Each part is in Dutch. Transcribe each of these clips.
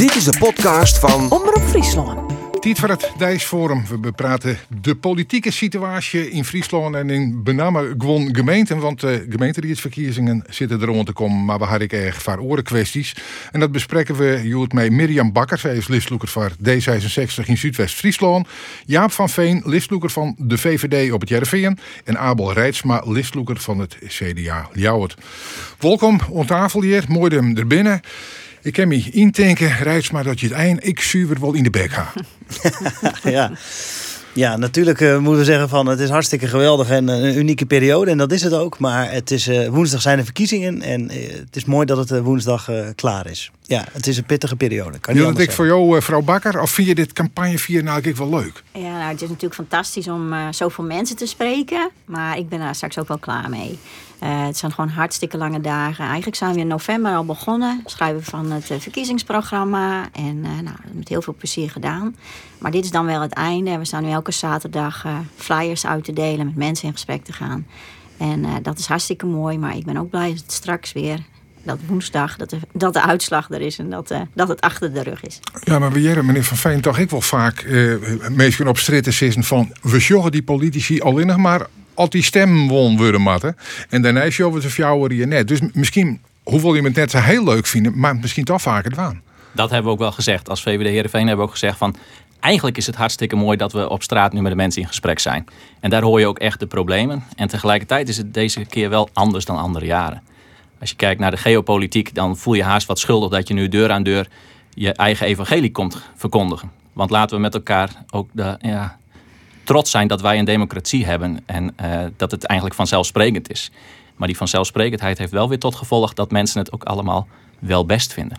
Dit is de podcast van Omroep Friesland. Tijd voor het Dijsforum. We bepraten de politieke situatie in Friesland en in bename gewoon gemeenten. Want de gemeenteraadsverkiezingen zitten er rond te komen, maar we hadden erg vaar oren kwesties. En dat bespreken we Joet met Mirjam Bakker. Zij is listloeker voor D66 in Zuidwest-Friesland. Jaap van Veen, listloeker van de VVD op het Jereveen. En Abel Rijtsma, listloeker van het CDA Ljouwert. Welkom aan tafel hier, mooi hem er binnen. Ik kan me intanken, Rijtsma, dat je het eind ik zuiver wel in de bek gaat. ja. Ja, natuurlijk uh, moeten we zeggen van het is hartstikke geweldig en een unieke periode. En dat is het ook. Maar het is, uh, woensdag zijn de verkiezingen. En uh, het is mooi dat het woensdag klaar is. Ja, het is een pittige periode. Kan dat ik voor jou, mevrouw Bakker? Of vind je dit campagnevier nou ik wel leuk? Ja, nou, het is natuurlijk fantastisch om zoveel mensen te spreken. Maar ik ben daar straks ook wel klaar mee. Uh, het zijn gewoon hartstikke lange dagen. Eigenlijk zijn we in november al begonnen. Schrijven van het verkiezingsprogramma. En uh, nou, met heel veel plezier gedaan. Maar dit is dan wel het einde. We staan nu elke zaterdag flyers uit te delen. Met mensen in gesprek te gaan. En dat is hartstikke mooi. Maar ik ben ook blij dat het straks weer dat woensdag, dat de, dat de uitslag er is en dat, dat het achter de rug is. Ja, maar we meneer Van Veen, toch ik wel vaak uh, op stritten zitten van we zorgen die politici alleen nog maar al die stem won worden matten. En daarna is je over de fjouwer je net. Dus misschien, hoeveel je het net zo heel leuk vinden, maar misschien toch vaker dwaan. Dat hebben we ook wel gezegd. Als VVD Heerenveen hebben we ook gezegd van... Eigenlijk is het hartstikke mooi dat we op straat nu met de mensen in gesprek zijn. En daar hoor je ook echt de problemen. En tegelijkertijd is het deze keer wel anders dan andere jaren. Als je kijkt naar de geopolitiek, dan voel je haast wat schuldig dat je nu deur aan deur je eigen evangelie komt verkondigen. Want laten we met elkaar ook de, ja, trots zijn dat wij een democratie hebben en uh, dat het eigenlijk vanzelfsprekend is. Maar die vanzelfsprekendheid heeft wel weer tot gevolg dat mensen het ook allemaal wel best vinden.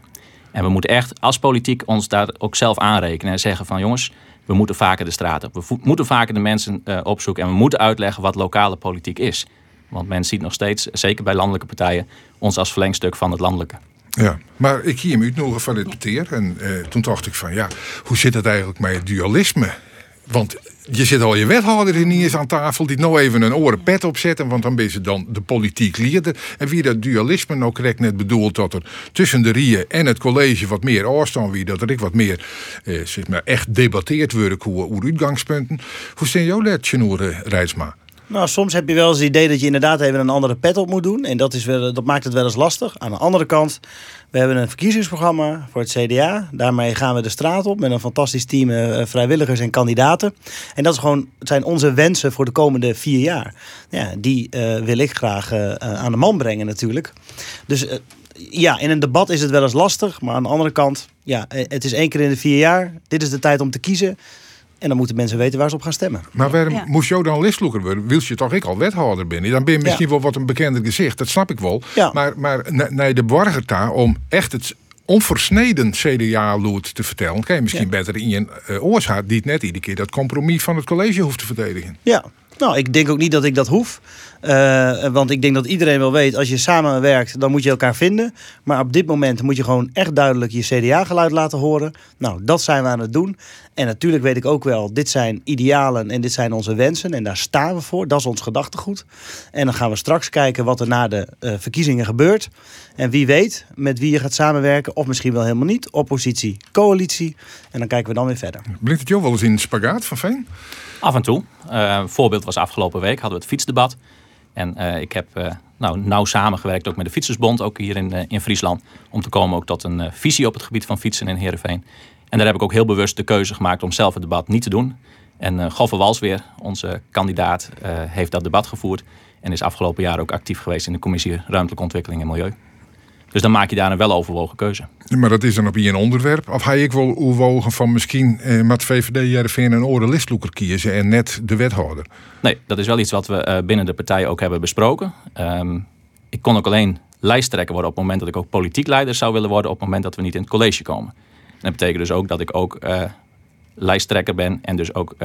En we moeten echt als politiek ons daar ook zelf aanrekenen en zeggen van jongens, we moeten vaker de straat op. We moeten vaker de mensen uh, opzoeken en we moeten uitleggen wat lokale politiek is. Want men ziet nog steeds, zeker bij landelijke partijen, ons als verlengstuk van het landelijke. Ja, maar ik hier hem uitnodigen van dit peteer. En uh, toen dacht ik van ja, hoe zit het eigenlijk met het dualisme? Want je zit al je wethouder niet eens aan tafel die nou even een oren pet opzetten, want dan ben je dan de politiek leerder. En wie dat dualisme nou correct net bedoelt dat er tussen de Rieën en het college wat meer afstand wie dat er ik wat meer eh, zeg maar echt debatteerd wordt hoe, uitgangspunten. Hoe zijn jouw let, Rijsma? Nou, soms heb je wel eens het idee dat je inderdaad even een andere pet op moet doen. En dat, is wel, dat maakt het wel eens lastig. Aan de andere kant, we hebben een verkiezingsprogramma voor het CDA. Daarmee gaan we de straat op met een fantastisch team uh, vrijwilligers en kandidaten. En dat is gewoon, zijn onze wensen voor de komende vier jaar. Ja, die uh, wil ik graag uh, aan de man brengen natuurlijk. Dus ja, in een debat is het wel eens lastig. Maar aan de andere kant, ja, het is één keer in de vier jaar. Dit is de tijd om te kiezen. En dan moeten mensen weten waar ze op gaan stemmen. Maar waarom ja. moest jou dan listloeker worden? Wil je toch ik al wethouder binnen? Dan ben je misschien wel wat een bekender gezicht. Dat snap ik wel. Maar, maar naar de borgerta om echt het onversneden CDA-lood te vertellen... kan je misschien beter in je uh, oorzaak die het net iedere keer dat compromis van het college hoeft te verdedigen. Ja, nou, ik denk ook niet dat ik dat hoef. Uh, want ik denk dat iedereen wel weet, als je samenwerkt, dan moet je elkaar vinden. Maar op dit moment moet je gewoon echt duidelijk je CDA-geluid laten horen. Nou, dat zijn we aan het doen. En natuurlijk weet ik ook wel, dit zijn idealen en dit zijn onze wensen. En daar staan we voor. Dat is ons gedachtegoed. En dan gaan we straks kijken wat er na de uh, verkiezingen gebeurt. En wie weet met wie je gaat samenwerken. Of misschien wel helemaal niet. Oppositie, coalitie. En dan kijken we dan weer verder. Blinkt het jou wel eens in spagaat van Veen? Af en toe. Uh, een voorbeeld was afgelopen week hadden we het fietsdebat. En uh, ik heb uh, nou, nauw samengewerkt ook met de Fietsersbond, ook hier in, in Friesland. Om te komen ook tot een visie op het gebied van fietsen in Heerenveen. En daar heb ik ook heel bewust de keuze gemaakt om zelf het debat niet te doen. En uh, Goffe Walsweer, onze kandidaat, heeft dat debat gevoerd. En is afgelopen jaar ook actief geweest in de commissie Ruimtelijke Ontwikkeling en Milieu. Dus dan maak je daar een weloverwogen keuze. Maar dat is dan op een onderwerp. Of ga ik wel overwogen van misschien eh, met VVD Jereveen een oren listloeker kiezen en net de wethouder? Nee, dat is wel iets wat we uh, binnen de partij ook hebben besproken. Um, ik kon ook alleen lijsttrekker worden op het moment dat ik ook politiek leider zou willen worden op het moment dat we niet in het college komen. En dat betekent dus ook dat ik ook uh, lijsttrekker ben en dus ook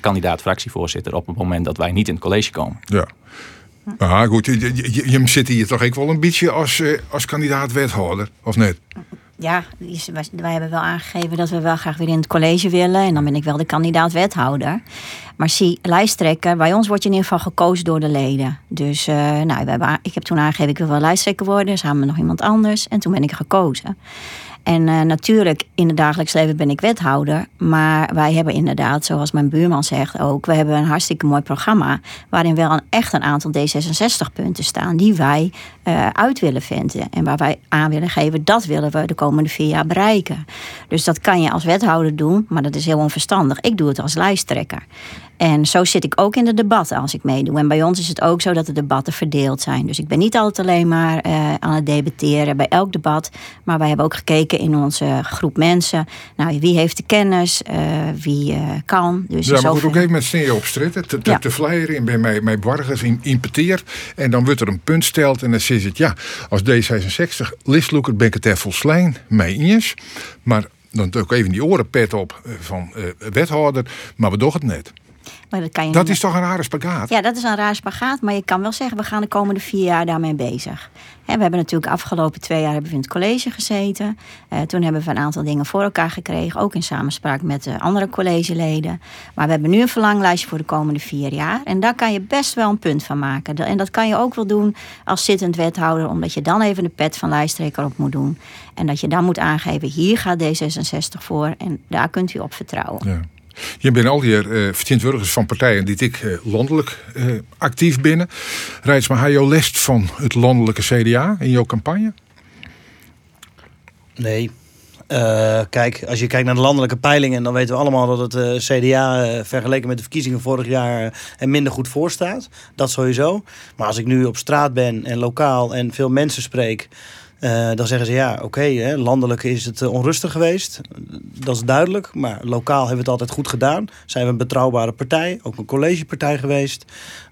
kandidaat fractievoorzitter op het moment dat wij niet in het college komen. Ja. Ah, goed, je, je, je, zit hier toch ook wel een beetje als, uh, als kandidaat wethouder, of net? Ja, wij hebben wel aangegeven dat we wel graag weer in het college willen. En dan ben ik wel de kandidaat wethouder. Maar zie, lijsttrekker, bij ons wordt je in ieder geval gekozen door de leden. Dus uh, nou, we hebben, ik heb toen aangegeven, ik wil wel lijsttrekker worden. Samen met nog iemand anders. En toen ben ik gekozen. En uh, natuurlijk, in het dagelijks leven ben ik wethouder. Maar wij hebben inderdaad, zoals mijn buurman zegt ook... we hebben een hartstikke mooi programma... waarin wel een, echt een aantal D66-punten staan... die wij uh, uit willen vinden. En waar wij aan willen geven, dat willen we de komende vier jaar bereiken. Dus dat kan je als wethouder doen, maar dat is heel onverstandig. Ik doe het als lijsttrekker. En zo zit ik ook in de debatten als ik meedoe. En bij ons is het ook zo dat de debatten verdeeld zijn. Dus ik ben niet altijd alleen maar uh, aan het debatteren bij elk debat. Maar wij hebben ook gekeken in onze groep mensen. Nou, wie heeft de kennis? Uh, wie uh, kan? Dus ja, maar goed, ook even met sneeuw op stritten. Te, te, ja. te flyeren in bij mij, mijn in. En dan wordt er een punt stelt. En dan zit het, ja, als D66 listloeker ben ik het er volslijn mee eens. Maar dan ook even die orenpet op van wethouder. Maar we doen het net. Maar dat kan je dat is toch een rare spagaat? Ja, dat is een rare spagaat. Maar je kan wel zeggen, we gaan de komende vier jaar daarmee bezig. we hebben natuurlijk afgelopen twee jaar hebben we in het college gezeten. Uh, toen hebben we een aantal dingen voor elkaar gekregen. Ook in samenspraak met de andere collegeleden. Maar we hebben nu een verlanglijstje voor de komende vier jaar. En daar kan je best wel een punt van maken. En dat kan je ook wel doen als zittend wethouder. Omdat je dan even de pet van lijsttrekker op moet doen. En dat je dan moet aangeven, hier gaat D66 voor. En daar kunt u op vertrouwen. Ja. Je bent al die uh, vertegenwoordigers van partijen die ik uh, landelijk uh, actief binnen. Rijdsma, had je lest van het landelijke CDA in jouw campagne? Nee. kijk, als je kijkt naar de landelijke peilingen, dan weten we allemaal dat het CDA vergeleken met de verkiezingen vorig jaar er minder goed voor staat. Dat sowieso. Maar als ik nu op straat ben en lokaal en veel mensen spreek, uh, dan zeggen ze ja, oké, okay, landelijk is het uh, onrustig geweest. Dat is duidelijk. Maar lokaal hebben we het altijd goed gedaan. Zijn we een betrouwbare partij. Ook een collegepartij geweest.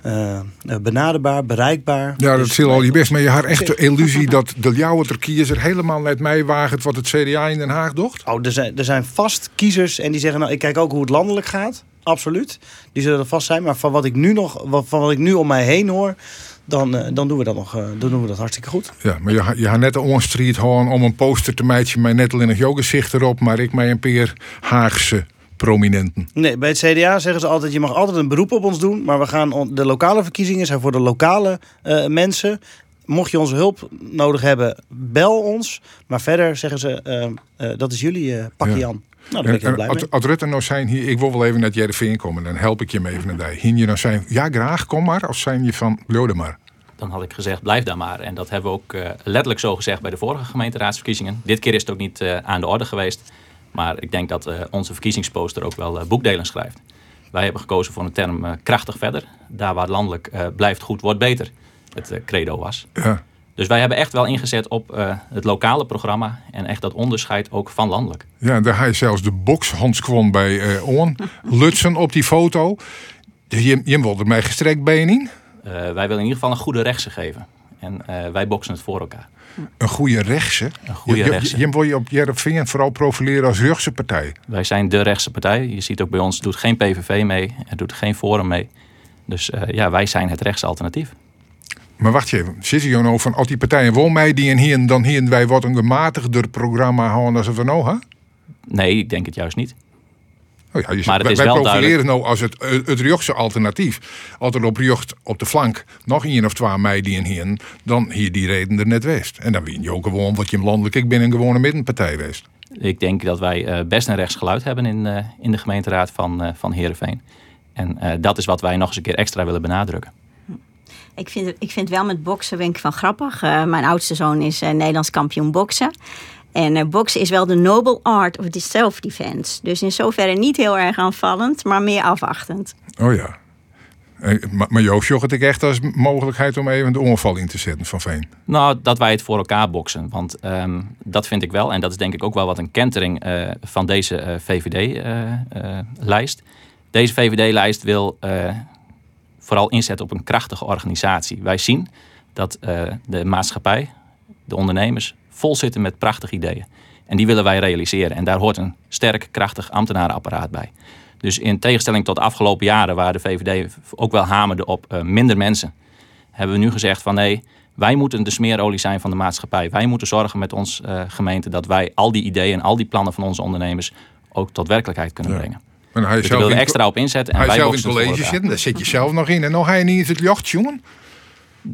Uh, benaderbaar, bereikbaar. Ja, dat dus, zie al je best. Maar je had echt de illusie dat de jouwe kiezer helemaal net mij waagt wat het CDA in Den Haag docht? Oh, er zijn, er zijn vast kiezers en die zeggen nou, ik kijk ook hoe het landelijk gaat. Absoluut. Die zullen er vast zijn. Maar van wat ik nu nog, van wat ik nu om mij heen hoor dan, uh, dan, doen we dat nog, dan doen we dat hartstikke goed. Ja, maar je, je had net een street gewoon om een poster te meidje mij net alleen nog yogazicht erop, maar ik mij een peer Haagse prominenten. Nee, bij het CDA zeggen ze altijd: je mag altijd een beroep op ons doen, maar we gaan de lokale verkiezingen zijn voor de lokale uh, mensen. Mocht je onze hulp nodig hebben, bel ons. Maar verder zeggen ze: dat is jullie pakje ja. aan. Nou, ben ik heel blij Als Rutte nou zijn hier, ik wil wel even naar Jereveen komen, dan help ik je hem even naar daar. Hien je nou zijn, ja graag, kom maar, of zijn je van, bloede maar? Dan had ik gezegd, blijf daar maar. En dat hebben we ook uh, letterlijk zo gezegd bij de vorige gemeenteraadsverkiezingen. Dit keer is het ook niet uh, aan de orde geweest. Maar ik denk dat uh, onze verkiezingsposter ook wel boekdelen schrijft. Wij hebben gekozen voor een term krachtig verder. Daar waar landelijk blijft goed, wordt beter. Het credo was. Ja. Dus wij hebben echt wel ingezet op uh, het lokale programma en echt dat onderscheid ook van landelijk. Ja, daar hij zelfs de boxhands kwam bij uh, On. Lutsen op die foto. Je, je wilde mij gestrekt been Uh, wij willen in ieder geval een goede rechtse geven. En wij boksen het voor elkaar. Een goede rechtse? Een goede je, rechtse. Je, je wil je op Jereveen vooral profileren als rechtse partij? Wij zijn de rechtse partij. Je ziet ook bij ons, doet geen PVV mee. Er doet geen Forum mee. Dus ja, wij zijn het rechtse alternatief. Maar wacht je even, zit je nou van al die partijen wel mij die en hier dan hier wij wat een gematigder programma houden als we nou hè? Nee, ik denk het juist niet. Oh ja, je maar het is wij wel profileren nou als het, het Rjochtse alternatief. Altijd op Rjocht op de flank nog één of twee mei die en hier, dan hier die reden er net west. En dan win je ook gewoon wat je landelijk, ik ben een gewone middenpartij geweest. Ik denk dat wij best een rechtsgeluid hebben in, in de gemeenteraad van, van Heerenveen. En dat is wat wij nog eens een keer extra willen benadrukken. Ik vind, ik vind wel met boksen ben ik van grappig. Uh, mijn oudste zoon is uh, Nederlands kampioen boksen. En uh, boksen is wel de noble art of self-defense. Dus in zoverre niet heel erg aanvallend, maar meer afwachtend. Oh ja. Maar, maar Joost jocht ik echt als mogelijkheid om even de onval in te zetten van Veen? Nou, dat wij het voor elkaar boksen. Want um, dat vind ik wel. En dat is denk ik ook wel wat een kentering van deze VVD-lijst. deze VVD-lijst wil vooral inzetten op een krachtige organisatie. Wij zien dat uh, de maatschappij, de ondernemers, vol zitten met prachtige ideeën. En die willen wij realiseren. En daar hoort een sterk, krachtig ambtenarenapparaat bij. Dus in tegenstelling tot de afgelopen jaren, waar de VVD ook wel hamerde op uh, minder mensen, hebben we nu gezegd van nee, wij moeten de smeerolie zijn van de maatschappij. Wij moeten zorgen met ons uh, gemeente dat wij al die ideeën en al die plannen van onze ondernemers ook tot werkelijkheid kunnen ja. brengen. En hij dus wil er extra op inzetten. En hij zelf in college zitten, daar zit je zelf nog in. En nog hij niet eens het jacht, jongen.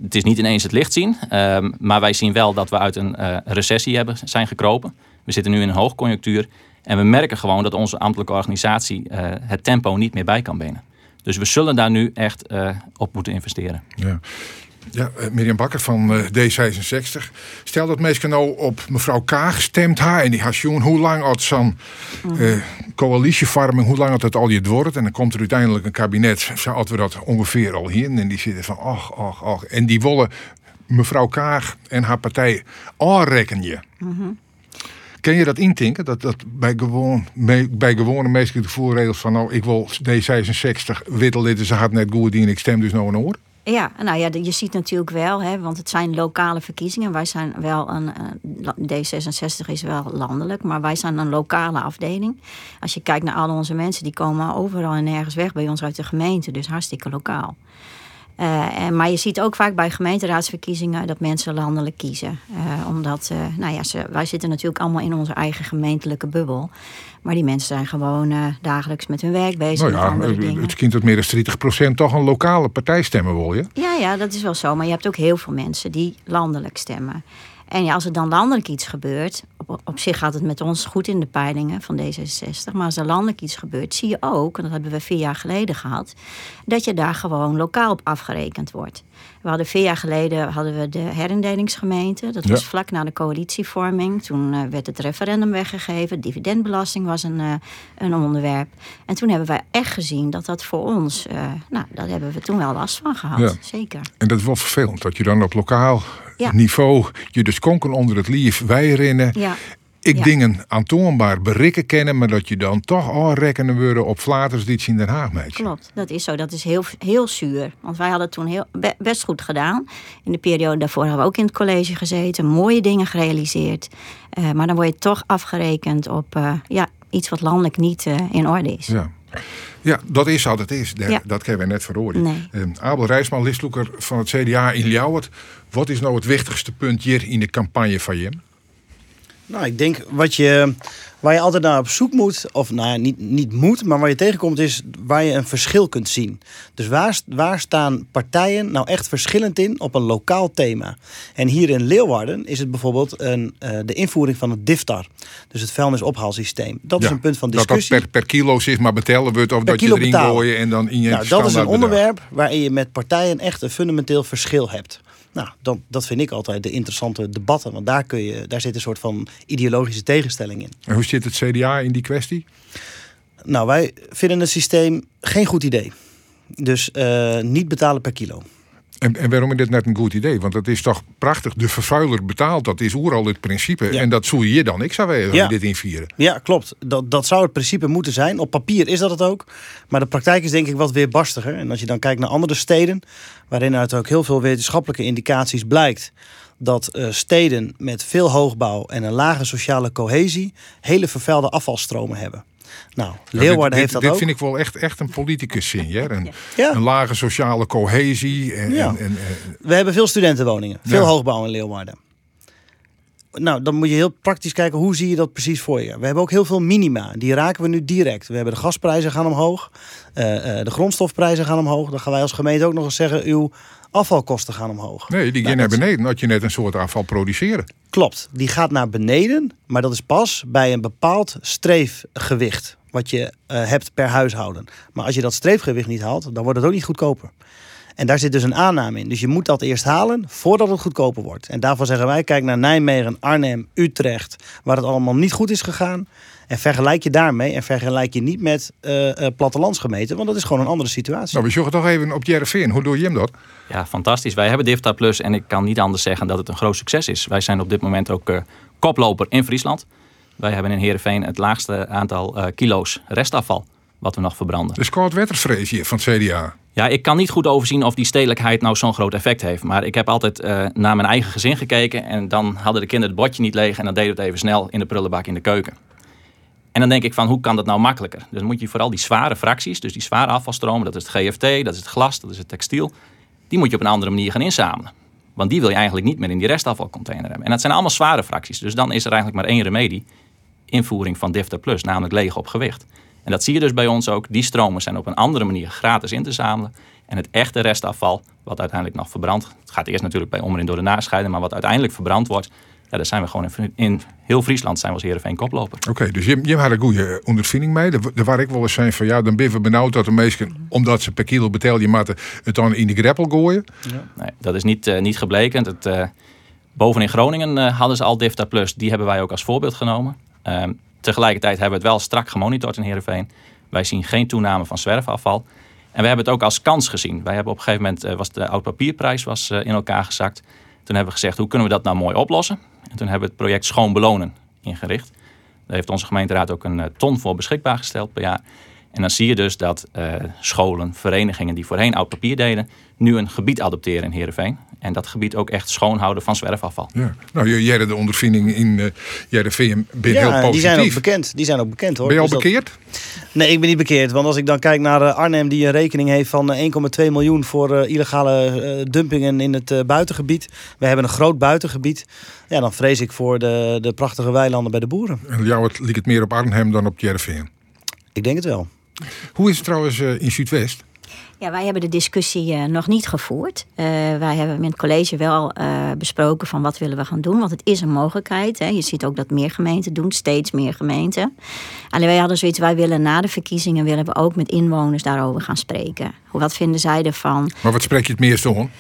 Het is niet ineens het licht zien. Um, maar wij zien wel dat we uit een uh, recessie hebben, zijn gekropen. We zitten nu in een hoogconjunctuur. En we merken gewoon dat onze ambtelijke organisatie uh, het tempo niet meer bij kan benen. Dus we zullen daar nu echt uh, op moeten investeren. Ja. Ja, uh, Mirjam Bakker van D66. Stel dat mensen nou op mevrouw Kaag stemt haar en die had hoe lang had zo'n uh, coalitievorming, hoe lang had het al je wordt en dan komt er uiteindelijk een kabinet, zo hadden we dat ongeveer al hier en die zitten van ach, ach, ach en die willen mevrouw Kaag en haar partij aanrekken je. Mm Ken je dat intinken? Dat, dat bij, gewoon, bij gewone mensen de voorregels van nou, ik wil D66 wittelen, ze had net goed en ik stem dus nou een oor? Ja, nou ja, je ziet natuurlijk wel, hè, want het zijn lokale verkiezingen. Wij zijn wel een, D66 is wel landelijk, maar wij zijn een lokale afdeling. Als je kijkt naar al onze mensen, die komen overal en nergens weg bij ons uit de gemeente, dus hartstikke lokaal. Uh, en, maar je ziet ook vaak bij gemeenteraadsverkiezingen dat mensen landelijk kiezen. Uh, omdat, nou ja, wij zitten natuurlijk allemaal in onze eigen gemeentelijke bubbel. Maar die mensen zijn gewoon dagelijks met hun werk bezig. Nou ja, met andere dingen. het kind dat meer dan 30% toch een lokale partij stemmen wil je? Ja, ja, dat is wel zo. Maar je hebt ook heel veel mensen die landelijk stemmen. En ja, als er dan landelijk iets gebeurt, op, op zich gaat het met ons goed in de peilingen van D66. Maar als er landelijk iets gebeurt, zie je ook, en dat hebben we vier jaar geleden gehad, dat je daar gewoon lokaal op afgerekend wordt. We hadden vier jaar geleden hadden we de herindelingsgemeente. Dat was vlak na de coalitievorming. Toen uh, werd het referendum weggegeven. Dividendbelasting was een, uh, een onderwerp. En toen hebben wij echt gezien dat dat voor ons... Uh, nou, daar hebben we toen wel last van gehad. Ja. Zeker. En dat is wel vervelend. Dat je dan op lokaal niveau... je dus konken onder het lief, wij rennen... Ik ja. dingen aantoonbaar berikken kennen, maar dat je dan toch aanrekkenen worden op flaters die het in Den Haag meet. Klopt, dat is zo. Dat is heel, heel zuur. Want wij hadden toen heel, best goed gedaan. In de periode daarvoor hebben we ook in het college gezeten, mooie dingen gerealiseerd. Uh, maar dan word je toch afgerekend op uh, ja, iets wat landelijk niet uh, in orde is. Ja. Ja, dat is wat het is. Ja. Dat we net verhoord. Nee. Abel Rijsman, listloeker van het CDA in Ljouwert. Wat is nou het wichtigste punt hier in de campagne van Jim? Nou, ik denk wat je, waar je altijd naar op zoek moet, of nou ja, niet, niet moet, maar waar je tegenkomt, is waar je een verschil kunt zien. Dus waar, waar staan partijen nou echt verschillend in op een lokaal thema? En hier in Leeuwarden is het bijvoorbeeld een, uh, de invoering van het DIFTAR, dus het vuilnisophaalsysteem. Dat is een punt van discussie. Dat dat per, per kilo is maar betellen wordt, of dat je erin gooien en dan in je nou, Dat is een onderwerp waarin je met partijen echt een fundamenteel verschil hebt. Nou, dan, dat vind ik altijd de interessante debatten. Want daar, kun je, daar zit een soort van ideologische tegenstelling in. En hoe zit het CDA in die kwestie? Nou, wij vinden het systeem geen goed idee. Dus uh, niet betalen per kilo. En, en waarom is dit net een goed idee? Want dat is toch prachtig. De vervuiler betaalt, dat is oeral het principe. En dat zoe je dan. Ik zou willen ja. dit invieren. Ja, klopt. Dat, dat zou het principe moeten zijn. Op papier is dat het ook. Maar de praktijk is denk ik wat weerbarstiger. En als je dan kijkt naar andere steden... waarin uit ook heel veel wetenschappelijke indicaties blijkt dat uh, steden met veel hoogbouw en een lage sociale cohesie hele vervuilde afvalstromen hebben. Nou, Leeuwarden heeft dat dit ook. vind ik wel echt, echt een politicus zin. Een, ja. een lage sociale cohesie. En, ja. en, en, We hebben veel studentenwoningen. Veel hoogbouw in Leeuwarden. Nou, dan moet je heel praktisch kijken hoe zie je dat precies voor je. We hebben ook heel veel minima. Die raken we nu direct. We hebben de gasprijzen gaan omhoog. Uh, uh, de grondstofprijzen gaan omhoog. Dan gaan wij als gemeente ook nog eens zeggen... uw afvalkosten gaan omhoog. Nee, die gaan nou, naar beneden. Dat je net een soort afval produceren. Klopt. Die gaat naar beneden. Maar dat is pas bij een bepaald streefgewicht wat je uh, hebt per huishouden. Maar als je dat streefgewicht niet haalt, dan wordt het ook niet goedkoper. En daar zit dus een aanname in. Dus je moet dat eerst halen voordat het goedkoper wordt. En daarvoor zeggen wij, kijk naar Nijmegen, Arnhem, Utrecht, waar het allemaal niet goed is gegaan. En vergelijk je daarmee en vergelijk je niet met uh, uh, plattelandsgemeenten, want dat is gewoon een andere situatie. Nou, we zoeken toch even op Jereveen. Hoe doe je hem dat? Ja, fantastisch. Wij hebben DIFTA Plus en ik kan niet anders zeggen dat het een groot succes is. Wij zijn op dit moment ook uh, koploper in Friesland. Wij hebben in Heerenveen het laagste aantal uh, kilo's restafval wat we nog verbranden. Dus kort wettersvrees hier van het CDA. Ja, ik kan niet goed overzien of die stedelijkheid nou zo'n groot effect heeft. Maar ik heb altijd uh, naar mijn eigen gezin gekeken. En dan hadden de kinderen het bordje niet leeg. En dan deden we het even snel in de prullenbak in de keuken. En dan denk ik van, hoe kan dat nou makkelijker? Dus dan moet je vooral die zware fracties, dus die zware afvalstromen, dat is het GFT, dat is het glas, dat is het textiel, die moet je op een andere manier gaan inzamelen. Want die wil je eigenlijk niet meer in die restafvalcontainer hebben. En dat zijn allemaal zware fracties. Dus dan is er eigenlijk maar één remedie. Invoering van DIFTA Plus, namelijk leeg op gewicht. En dat zie je dus bij ons ook. Die stromen zijn op een andere manier gratis in te zamelen. En het echte restafval, wat uiteindelijk nog verbrand... het gaat eerst natuurlijk bij om en door de nascheiden... maar wat uiteindelijk verbrand wordt... ja, daar zijn we gewoon in, in heel Friesland zijn we als Heerenveen koploper. Oké, dus je, je had een goede ondervinding mee. Daar waar ik wel eens zijn van ja, dan ben we benauwd dat de meesten, omdat ze per kilo betalen, je matten het dan in de greppel gooien. Ja. Nee, dat is niet, uh, niet gebleken. Het, uh, bovenin Groningen uh, hadden ze al Difta Plus. Die hebben wij ook als voorbeeld genomen. Tegelijkertijd hebben we het wel strak gemonitord in Heerenveen. Wij zien geen toename van zwerfafval. En we hebben het ook als kans gezien. Wij hebben op een gegeven moment, was de oud-papierprijs was, in elkaar gezakt. Toen hebben we gezegd, hoe kunnen we dat nou mooi oplossen? En toen hebben we het project Schoon Belonen ingericht. Daar heeft onze gemeenteraad ook een ton voor beschikbaar gesteld per jaar. En dan zie je dus dat uh, scholen, verenigingen die voorheen oud papier deden, nu een gebied adopteren in Heerenveen. En dat gebied ook echt schoonhouden van zwerfafval. Ja. Nou, jij de ondervinding in uh, Heerenveen ben ja, heel positief. die zijn ook bekend. Die zijn ook bekend hoor. Ben je al dus bekeerd? Dat... Nee, ik ben niet bekeerd. Want als ik dan kijk naar uh, Arnhem die een rekening heeft van 1,2 miljoen voor uh, illegale dumpingen in het buitengebied. We hebben een groot buitengebied. Ja, dan vrees ik voor de, de prachtige weilanden bij de boeren. En jou het, liep het meer op Arnhem dan op Heerenveen? Ik denk het wel. Hoe is het trouwens in Zuidwest? Ja, wij hebben de discussie uh, nog niet gevoerd. Uh, wij hebben met het college wel uh, besproken van wat willen we gaan doen. Want het is een mogelijkheid. Hè. Je ziet ook dat meer gemeenten doen, steeds meer gemeenten. Alleen wij hadden zoiets, wij willen na de verkiezingen... willen we ook met inwoners daarover gaan spreken. Wat vinden zij ervan? Maar wat spreek je het meest om?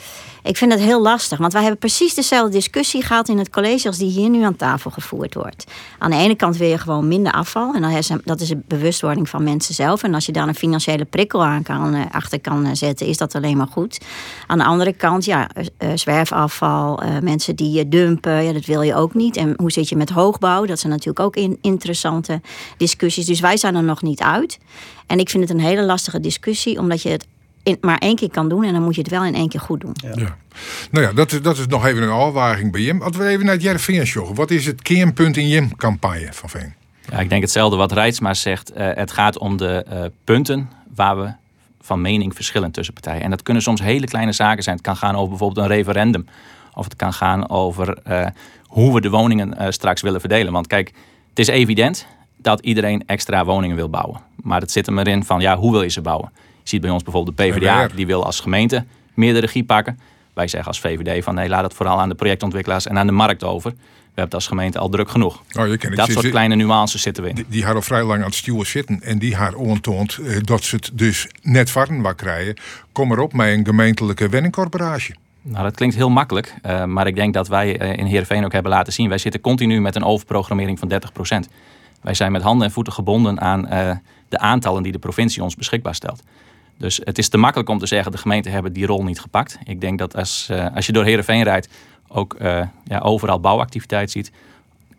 Ik vind het heel lastig, want wij hebben precies dezelfde discussie gehad in het college als die hier nu aan tafel gevoerd wordt. Aan de ene kant wil je gewoon minder afval en dan dat is een bewustwording van mensen zelf. En als je daar een financiële prikkel aan kan, achter kan zetten, is dat alleen maar goed. Aan de andere kant, ja, zwerfafval, mensen die je dumpen, ja, dat wil je ook niet. En hoe zit je met hoogbouw? Dat zijn natuurlijk ook in, interessante discussies. Dus wij zijn er nog niet uit. En ik vind het een hele lastige discussie, omdat je het in, maar één keer kan doen en dan moet je het wel in één keer goed doen. Ja. ja. Nou ja, dat is, dat is nog even een afwaging bij Jim. Als we even naar het Jervin joggen. Wat is het kernpunt in Jim-campagne van Veen? Ja, ik denk hetzelfde wat Rijtsma zegt. Uh, het gaat om de uh, punten waar we van mening verschillen tussen partijen. En dat kunnen soms hele kleine zaken zijn. Het kan gaan over bijvoorbeeld een referendum. Of het kan gaan over uh, hoe we de woningen straks willen verdelen. Want kijk, het is evident dat iedereen extra woningen wil bouwen. Maar het zit er maar in van, ja, hoe wil je ze bouwen? Je ziet bij ons bijvoorbeeld de PvdA, die wil als gemeente meer de regie pakken. Wij zeggen als VVD van nee, laat het vooral aan de projectontwikkelaars en aan de markt over. We hebben het als gemeente al druk genoeg. Oh, je dat soort kleine nuances zitten we in. Die, die haar al vrij lang aan het stuwen zitten. En die haar ontoont eh, dat ze het dus net waar krijgen. Kom erop met een gemeentelijke wenningcorporatie. Nou, dat klinkt heel makkelijk. Uh, maar ik denk dat wij uh, in Heerenveen ook hebben laten zien. Wij zitten continu met een overprogrammering van 30%. Wij zijn met handen en voeten gebonden aan uh, de aantallen die de provincie ons beschikbaar stelt. Dus het is te makkelijk om te zeggen, de gemeenten hebben die rol niet gepakt. Ik denk dat als, uh, als je door Heerenveen rijdt, ook uh, ja, overal bouwactiviteit ziet.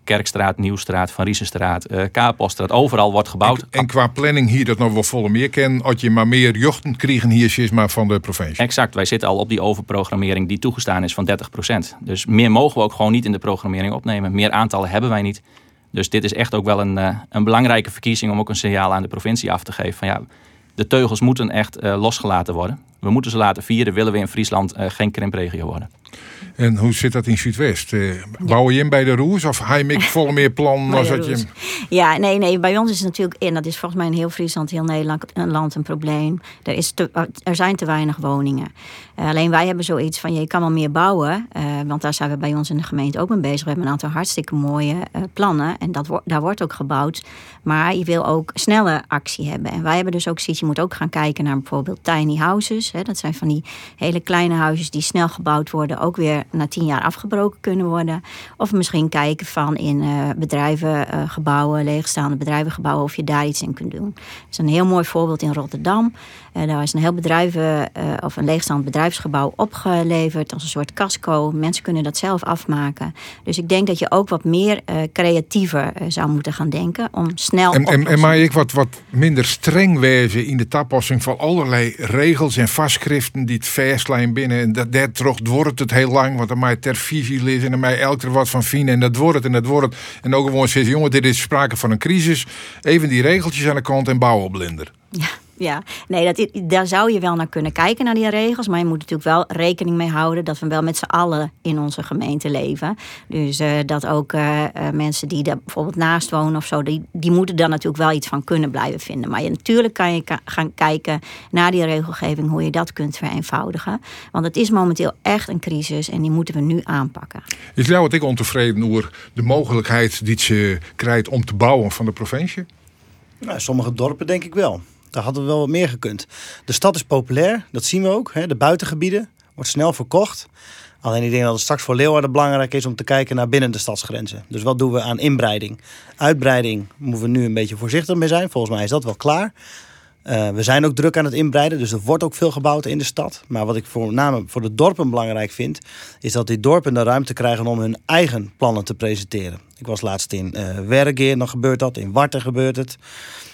Kerkstraat, Nieuwstraat, Van Riesenstraat, uh, Kapelstraat, overal wordt gebouwd. En, en, qua planning hier dat nog wel volle meer ken, had je maar meer jochten kregen hier is maar van de provincie. Exact, wij zitten al op die overprogrammering die toegestaan is van 30%. Dus meer mogen we ook gewoon niet in de programmering opnemen. Meer aantallen hebben wij niet. Dus dit is echt ook wel een, een belangrijke verkiezing om ook een signaal aan de provincie af te geven van ja, de teugels moeten echt uh, losgelaten worden. We moeten ze laten vieren, willen we in Friesland uh, geen krimpregio worden. En hoe zit dat in Zuidwest? Uh, bouwen je hem bij de roes of je met volle meer plan als dat je Ja, nee, nee. Bij ons is het natuurlijk, en dat is volgens mij in heel Friesland, heel Nederland een land een probleem. Er, is te, er zijn te weinig woningen. Uh, alleen wij hebben zoiets van, je kan wel meer bouwen. Uh, want daar zijn we bij ons in de gemeente ook mee bezig. We hebben een aantal hartstikke mooie plannen. En dat wo daar wordt ook gebouwd. Maar je wil ook snelle actie hebben. En wij hebben dus ook zoiets, je moet ook gaan kijken naar bijvoorbeeld tiny houses. Dat zijn van die hele kleine huisjes die snel gebouwd worden. Ook weer na tien jaar afgebroken kunnen worden. Of misschien kijken van in uh, leegstaande bedrijvengebouwen, of je daar iets in kunt doen. Dat is een heel mooi voorbeeld in Rotterdam. Uh, daar is een heel bedrijven, of een leegstaand bedrijfsgebouw opgeleverd als een soort casco. Mensen kunnen dat zelf afmaken. Dus ik denk dat je ook wat meer creatiever zou moeten gaan denken om snel. En, en, en maar ik wat, wat minder streng wezen in de toepassing van allerlei regels en vastschriften die het verstlijn binnen. En dat, dat wordt het heel lang, want er mij ter visie lezen en er mij elke wat van vinden. En dat wordt het en dat wordt het. En ook gewoon zeggen, jongen, dit is sprake van een crisis. Even die regeltjes aan de kant en bouwen blinder. Ja. Ja, nee, dat, daar zou je wel naar kunnen kijken, naar die regels. Maar je moet natuurlijk wel rekening mee houden dat we wel met z'n allen in onze gemeente leven. Dus uh, dat ook uh, mensen die daar bijvoorbeeld naast wonen of zo, die, die moeten daar natuurlijk wel iets van kunnen blijven vinden. Maar je, natuurlijk kan je ka gaan kijken naar die regelgeving, hoe je dat kunt vereenvoudigen. Want het is momenteel echt een crisis en die moeten we nu aanpakken. Is jou wat ik ontevreden over de mogelijkheid die ze krijgt om te bouwen van de provincie? Nou, sommige dorpen denk ik wel. Daar hadden we wel wat meer gekund. De stad is populair, dat zien we ook. Hè. De buitengebieden wordt snel verkocht. Alleen ik denk dat het straks voor Leeuwarden belangrijk is om te kijken naar binnen de stadsgrenzen. Dus wat doen we aan inbreiding? Uitbreiding moeten we nu een beetje voorzichtig mee zijn. Volgens mij is dat wel klaar. Uh, we zijn ook druk aan het inbreiden, dus er wordt ook veel gebouwd in de stad. Maar wat ik voor name voor de dorpen belangrijk vind, is dat die dorpen de ruimte krijgen om hun eigen plannen te presenteren. Ik was laatst in uh, Wergeer, dan gebeurt dat. In Warten gebeurt het.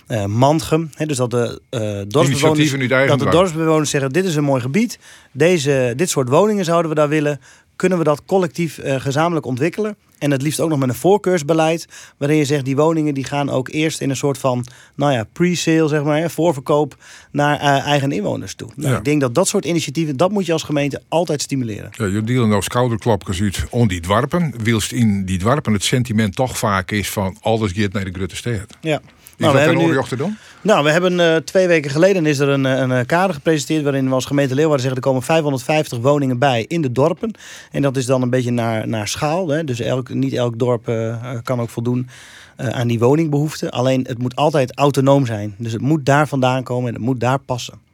Uh, Mantgem. Hè, dus dat de, uh, dorpsbewoners, dat de dorpsbewoners zeggen: Dit is een mooi gebied. Deze, dit soort woningen zouden we daar willen. Kunnen we dat collectief uh, gezamenlijk ontwikkelen? En het liefst ook nog met een voorkeursbeleid. Waarin je zegt: die woningen die gaan ook eerst in een soort van nou ja, pre-sale, zeg maar, voorverkoop naar eigen inwoners toe. Nou, ja. Ik denk dat dat soort initiatieven, dat moet je als gemeente altijd stimuleren. Ja, je dealen nou schouderklopjes uit om die dwarpen. Wilst in die dwarpen het sentiment toch vaak is van alles gaat naar de grote stad. Ja nou, we hebben nu, te doen? Nou, we hebben uh, twee weken geleden is er een, een, een kader gepresenteerd waarin we als gemeente Leeuwarden zeggen er komen 550 woningen bij in de dorpen. En dat is dan een beetje naar, naar schaal. Hè? Dus elk, niet elk dorp uh, kan ook voldoen uh, aan die woningbehoeften. Alleen het moet altijd autonoom zijn. Dus het moet daar vandaan komen en het moet daar passen.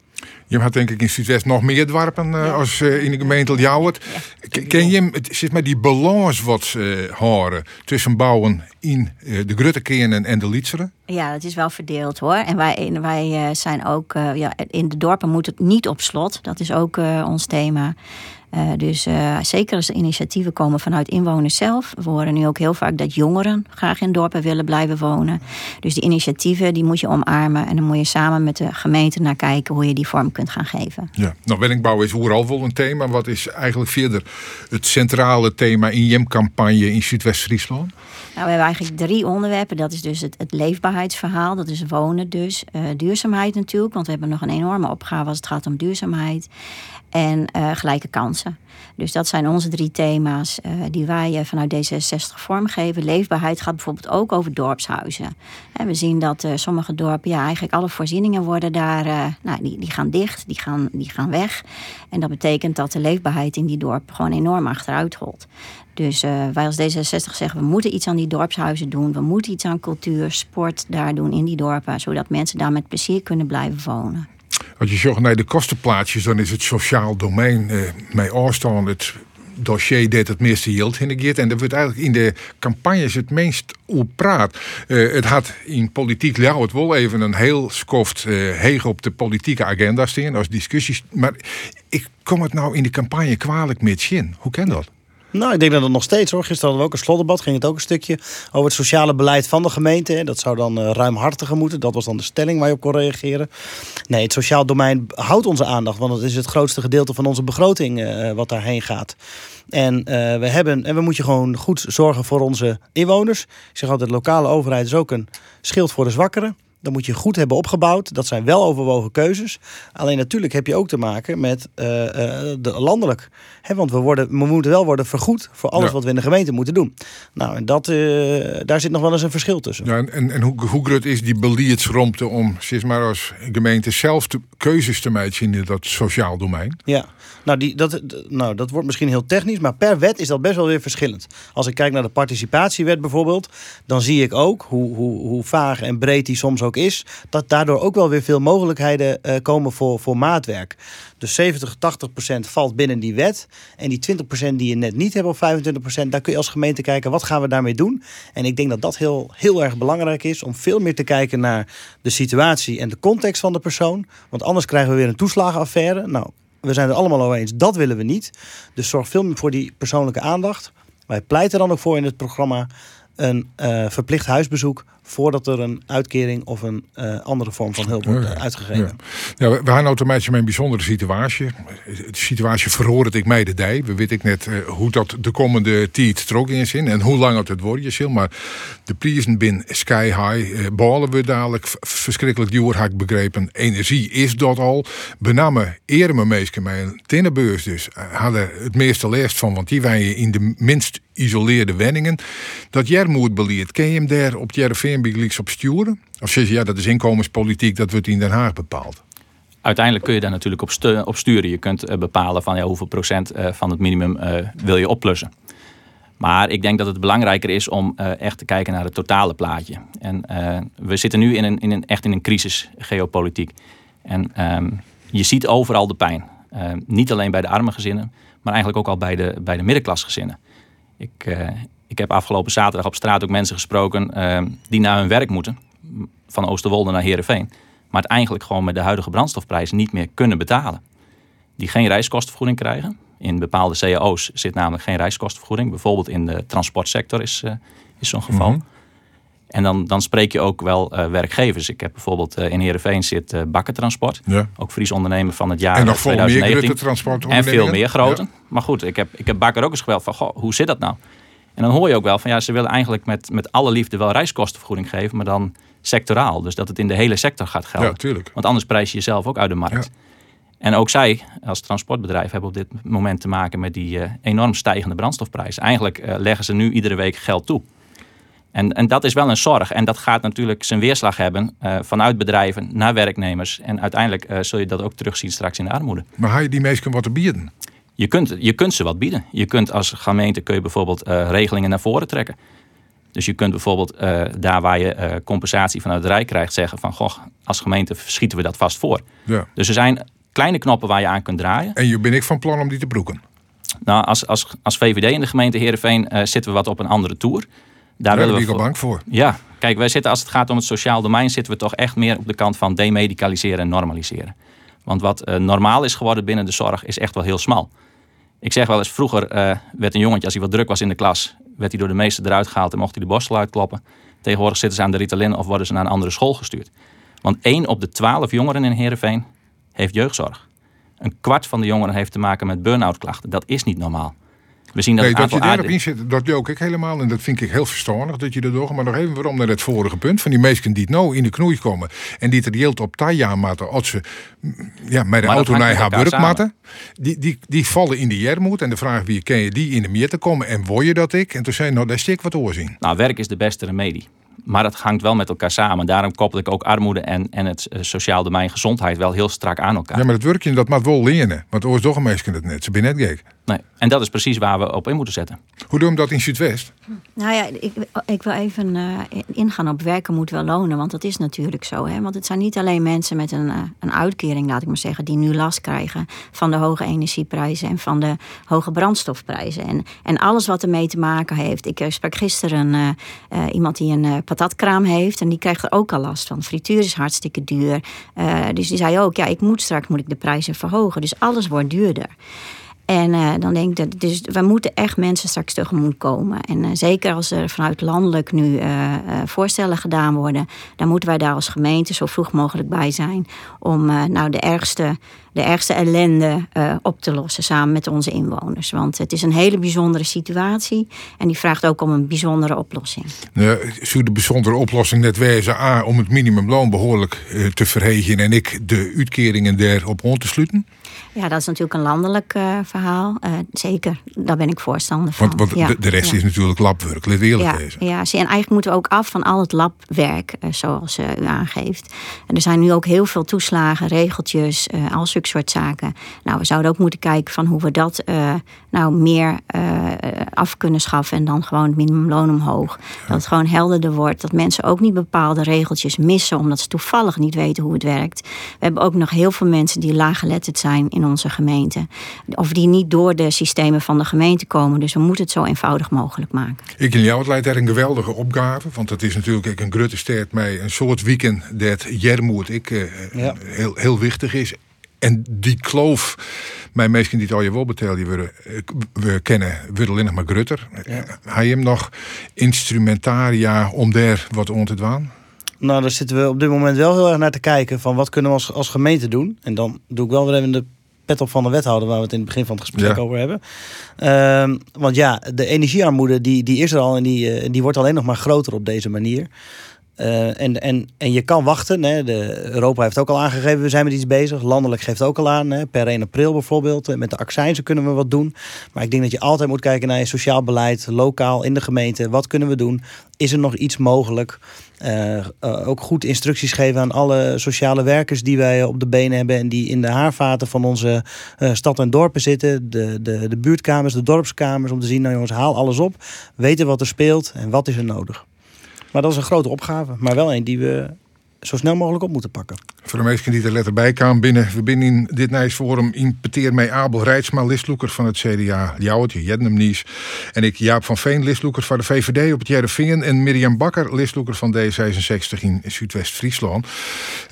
Je had denk ik in Zuidwest nog meer dwarpen uh, als uh, in de gemeente Ljouwert. Ja. Ken je het zit maar die balans wat uh, horen tussen bouwen in de Gruttekeren en de Lietseren? Ja, dat is wel verdeeld hoor. En wij, wij zijn ook, ja, in de dorpen moet het niet op slot. Dat is ook ons thema. Uh, dus uh, zeker als er initiatieven komen vanuit inwoners zelf. We horen nu ook heel vaak dat jongeren graag in dorpen willen blijven wonen. Dus die initiatieven die moet je omarmen. En dan moet je samen met de gemeente naar kijken hoe je die vorm kunt gaan geven. Ja, nou wenningbouw is overal wel een thema. Wat is eigenlijk verder het centrale thema in JEM-campagne in Zuidwest-Friesland? Nou, we hebben eigenlijk drie onderwerpen. Dat is dus het, het leefbaarheidsverhaal. Dat is wonen dus. Uh, duurzaamheid natuurlijk. Want we hebben nog een enorme opgave als het gaat om duurzaamheid en uh, gelijke kansen. Dus dat zijn onze drie thema's uh, die wij uh, vanuit D66 vormgeven. Leefbaarheid gaat bijvoorbeeld ook over dorpshuizen. En we zien dat sommige dorpen, ja, eigenlijk alle voorzieningen worden daar, nou, die, die gaan dicht, die gaan, die gaan weg. En dat betekent dat de leefbaarheid in die dorpen gewoon enorm achteruit rolt. Dus wij als D66 zeggen, we moeten iets aan die dorpshuizen doen. We moeten iets aan cultuur, sport daar doen in die dorpen. Zodat mensen daar met plezier kunnen blijven wonen. Als je zegt naar de kostenplaatsjes, dan is het sociaal domein uh, mij afstaan het dossier dat het meeste de geert. En dat wordt eigenlijk in de campagnes het meest op praat. Uh, het had in politiek ja, het wel even een heel skoft uh, heeg op de politieke agenda staan als discussies. Maar ik kom het nou in de campagne kwalijk met in. Hoe kan dat? Nou, ik denk dat het nog steeds hoor. Gisteren hadden we ook een slotdebat. Ging het ook een stukje over het sociale beleid van de gemeente. Dat zou dan uh, ruimhartiger moeten. Dat was dan de stelling waar je op kon reageren. Nee, het sociaal domein houdt onze aandacht. Want het is het grootste gedeelte van onze begroting uh, wat daarheen gaat. En uh, we hebben, en we moeten gewoon goed zorgen voor onze inwoners. Ik zeg altijd, lokale overheid is ook een schild voor de zwakkeren. Dan moet je goed hebben opgebouwd. Dat zijn wel overwogen keuzes. Alleen natuurlijk heb je ook te maken met uh, uh, de landelijk. Want we, worden, we moeten wel worden vergoed voor alles wat we in de gemeente moeten doen. Nou, en dat, uh, daar zit nog wel eens een verschil tussen. Ja, en, en hoe, hoe groot is die beleidsromte om zeg maar als gemeente zelf te, keuzes te maken in dat sociaal domein? Ja, nou, die, dat, nou, dat wordt misschien heel technisch, maar per wet is dat best wel weer verschillend. Als ik kijk naar de participatiewet bijvoorbeeld, dan zie ik ook hoe, hoe, hoe vaag en breed die soms ook is, dat daardoor ook wel weer veel mogelijkheden uh, komen voor, voor maatwerk. Dus 70, 80 procent valt binnen die wet. En die 20 procent die je net niet hebt of 25 procent, daar kun je als gemeente kijken wat gaan we daarmee doen. En ik denk dat dat heel, heel erg belangrijk is om veel meer te kijken naar de situatie en de context van de persoon. Want anders krijgen we weer een toeslagenaffaire. Nou, we zijn het allemaal over eens, dat willen we niet. Dus zorg veel meer voor die persoonlijke aandacht. Wij pleiten dan ook voor in het programma een uh, verplicht huisbezoek voordat er een uitkering of een uh, andere vorm van hulp wordt uitgegeven. Ja, we, we hebben automatisch een bijzondere situatie. De situatie verhoorde ik mij de dij. We weten net uh, hoe dat de komende tijd trok in zin en hoe lang het het wordt je Maar de prijzen bin sky high. Uh, ballen we dadelijk verschrikkelijk duur, had ik begrepen. Energie is dat al. Benamen meesten met een tinnenbeurs dus hadden het meeste last van, want die waren in de minst isoleerde wenningen. Dat Jermoed ken je hem daar op Jereveenbig op sturen? Of zeg je, ja, dat is inkomenspolitiek, dat wordt in Den Haag bepaald? Uiteindelijk kun je daar natuurlijk op, op sturen. Je kunt eh, bepalen van ja, hoeveel procent eh, van het minimum uh, wil je opplussen. Maar ik denk dat het belangrijker is om echt te kijken naar het totale plaatje. En we zitten nu in een, in een, echt in een crisis geopolitiek. En ehm, je ziet overal de pijn. niet alleen bij de arme gezinnen, maar eigenlijk ook al bij de, bij de middenklasgezinnen. Ik, uh, ik heb afgelopen zaterdag op straat ook mensen gesproken uh, die naar hun werk moeten. Van Oosterwolde naar Heerenveen. Maar het eigenlijk gewoon met de huidige brandstofprijzen niet meer kunnen betalen. Die geen reiskostenvergoeding krijgen. In bepaalde cao's zit namelijk geen reiskostenvergoeding. Bijvoorbeeld in de transportsector is, uh, is zo'n geval. Mm En dan, dan spreek je ook wel uh, werkgevers. Ik heb bijvoorbeeld uh, in Heerenveen zit uh, Bakkentransport. Ja. Ook Fries ondernemer van het jaar En nog veel meer En veel meer grote. Ja. Maar goed, ik heb, ik heb Bakker ook eens geweld van, goh, hoe zit dat nou? En dan hoor je ook wel van, ja, ze willen eigenlijk met, met alle liefde wel reiskostenvergoeding geven, maar dan sectoraal. Dus dat het in de hele sector gaat gelden. Ja, tuurlijk. Want anders prijs je jezelf ook uit de markt. En ook zij als transportbedrijf hebben op dit moment te maken met die enorm stijgende brandstofprijs. Eigenlijk leggen ze nu iedere week geld toe. En, en dat is wel een zorg. En dat gaat natuurlijk zijn weerslag hebben uh, vanuit bedrijven naar werknemers. En uiteindelijk zul je dat ook terugzien straks in de armoede. Maar ga je die mensen wat te bieden? Je kunt, je kunt ze wat bieden. Je kunt als gemeente kun je bijvoorbeeld uh, regelingen naar voren trekken. Dus je kunt bijvoorbeeld daar waar je compensatie vanuit het Rijk krijgt zeggen van... goh, als gemeente schieten we dat vast voor. Ja. Dus er zijn kleine knoppen waar je aan kunt draaien. En je ben ik van plan om die te broeken? Nou, als, als, als VVD in de gemeente Heerenveen zitten we wat op een andere toer. Daar, willen we ik al bang voor. Ja, kijk, wij zitten als het gaat om het sociaal domein, zitten we toch echt meer op de kant van demedicaliseren en normaliseren. Want wat normaal is geworden binnen de zorg is echt wel heel smal. Ik zeg wel eens, vroeger uh, werd een jongetje, als hij wat druk was in de klas, werd hij door de meester eruit gehaald en mocht hij de borstel uitkloppen. Tegenwoordig zitten ze aan de Ritalin of worden ze naar een andere school gestuurd. Want één op de twaalf jongeren in Heerenveen heeft jeugdzorg. Een kwart van de jongeren heeft te maken met burn-out klachten. Dat is niet normaal. We zien dat, nee, dat je daarop inzet, dat jook ik helemaal. En dat vind ik heel verstandig dat je er door. Maar nog even waarom naar het vorige punt. Van die meesten die nou in de knoei komen. En die er heel op Taya matten. Als ze ja, met de auto naar haar burg matten. Die, die, die vallen in de jermoed. En de vraag wie ken je die in de meer te komen. En word je dat ik? En toen zei nou, daar stik wat oorzien. Nou, werk is de beste remedie. Maar dat hangt wel met elkaar samen. Daarom koppel ik ook armoede en, en het uh, sociaal domein gezondheid wel heel strak aan elkaar. Ja, maar dat werkje dat moet wel leren. Want oors toch een meisje het net. Ze ben net gek. Nee. En dat is precies waar we op in moeten zetten. Hoe doen we dat in Zuidwest? Nou ja, ik, ik wil even uh, ingaan op werken moet wel lonen. Want dat is natuurlijk zo. Hè? Want het zijn niet alleen mensen met een, uh, een uitkering, laat ik maar zeggen, die nu last krijgen van de hoge energieprijzen en van de hoge brandstofprijzen. En, en alles wat ermee te maken heeft. Ik sprak gisteren uh, iemand die een patatkraam heeft. En die krijgt er ook al last van. Frituur is hartstikke duur. dus die zei ook, ja, ik moet straks moet ik de prijzen verhogen. Dus alles wordt duurder. En uh, dan denk ik dat, dus we moeten echt mensen straks tegemoet komen. En uh, zeker als er vanuit landelijk nu uh, voorstellen gedaan worden, dan moeten wij daar als gemeente zo vroeg mogelijk bij zijn om nou de ergste, de ergste ellende op te lossen samen met onze inwoners. Want het is een hele bijzondere situatie en die vraagt ook om een bijzondere oplossing. Nou, zou de bijzondere oplossing net wezen A, om het minimumloon behoorlijk te verhegen en ik de uitkeringen daarop rond te sluiten? Ja, dat is natuurlijk een landelijk uh, verhaal. Uh, zeker, daar ben ik voorstander van. Want, want ja. de, de, rest ja. is natuurlijk labwerk, let eerlijk ja. Ja, en eigenlijk moeten we ook af van al het labwerk, uh, zoals u aangeeft. En er zijn nu ook heel veel toeslagen, regeltjes, al zulke soort zaken. Nou, we zouden ook moeten kijken van hoe we dat nou meer af kunnen schaffen. En dan gewoon het minimumloon omhoog. Dat het gewoon helderder wordt. Dat mensen ook niet bepaalde regeltjes missen, omdat ze toevallig niet weten hoe het werkt. We hebben ook nog heel veel mensen die laaggeletterd zijn in onze gemeente. Of die niet door de systemen van de gemeente komen. Dus we moeten het zo eenvoudig mogelijk maken. Ik in jou, het leidt er een geweldige opgave. Want het is natuurlijk een grote sterk met een soort weekend dat Jermoed ik uh, ja. heel, heel wichtig is. en die kloof, mijn meesten die het al je wel betalen, we, we kennen, we alleen nog maar Grutter. Ja. Hij hem nog instrumentaria om daar wat om te doen? Nou, daar zitten we op dit moment wel heel erg naar te kijken van wat kunnen we als, als gemeente doen. En dan doe ik wel weer even de pet op van de wethouder, waar we het in het begin van het gesprek over hebben. Ehm, want ja, de energiearmoede die, die is er al en die, uh, die wordt alleen nog maar groter op deze manier. Uh, en, en, en je kan wachten. Hè. De, Europa heeft ook al aangegeven, we zijn met iets bezig. Landelijk geeft ook al aan. Hè. Per 1 april bijvoorbeeld. Met de accijnzen kunnen we wat doen. Maar ik denk dat je altijd moet kijken naar je sociaal beleid. Lokaal, in de gemeente. Wat kunnen we doen? Is er nog iets mogelijk? Uh, ook goed instructies geven aan alle sociale werkers die wij op de benen hebben. En die in de haarvaten van onze stad en dorpen zitten. De, de, de buurtkamers, de dorpskamers. Om te zien, nou jongens, haal alles op. Weten wat er speelt en wat is er nodig. Maar dat is een grote opgave. Maar wel een die we zo snel mogelijk op moeten pakken. Voor de meesten die er letter bij kwamen binnen. In dit Nijsforum impeteer mij Abel Rijtsma, listloeker van het CDA. Jouwtje, Jednem Nies. En ik Jaap van Veen, listloeker van de VVD op het Jerevingen. En Mirjam Bakker, listloeker van D66 in Zuidwest-Friesland.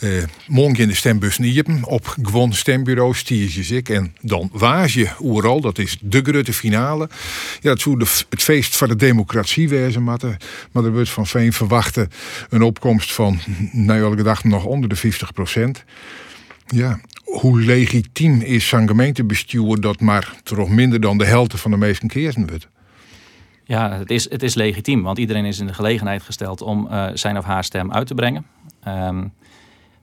Uh, morgen in de stembus Niepen op gewoon stembureau stiertjes ik. En dan waas je oeral, dat is de grote finale. Ja, het feest van de democratie wezen, maar er wordt van Veen verwachten een opkomst van nou, elke dag nog onder de 50 procent. Ja, hoe legitiem is zo'n gemeentebestuur dat maar toch minder dan de helft van de meesten keersen wordt? Ja, het is, het is legitiem, want iedereen is in de gelegenheid gesteld om uh, zijn of haar stem uit te brengen. Um,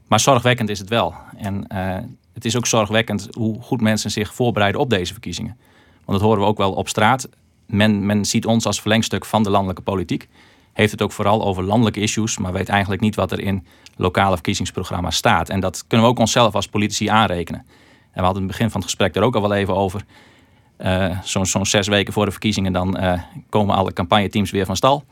maar zorgwekkend is het wel. En uh, het is ook zorgwekkend hoe goed mensen zich voorbereiden op deze verkiezingen. Want dat horen we ook wel op straat. Men, men ziet ons als verlengstuk van de landelijke politiek heeft het ook vooral over landelijke issues, maar weet eigenlijk niet wat er in lokale verkiezingsprogramma's staat. En dat kunnen we ook onszelf als politici aanrekenen. En we hadden in het begin van het gesprek er ook al wel even over. Uh, Zo'n zo zes weken voor de verkiezingen, dan uh, komen alle campagneteams weer van stal.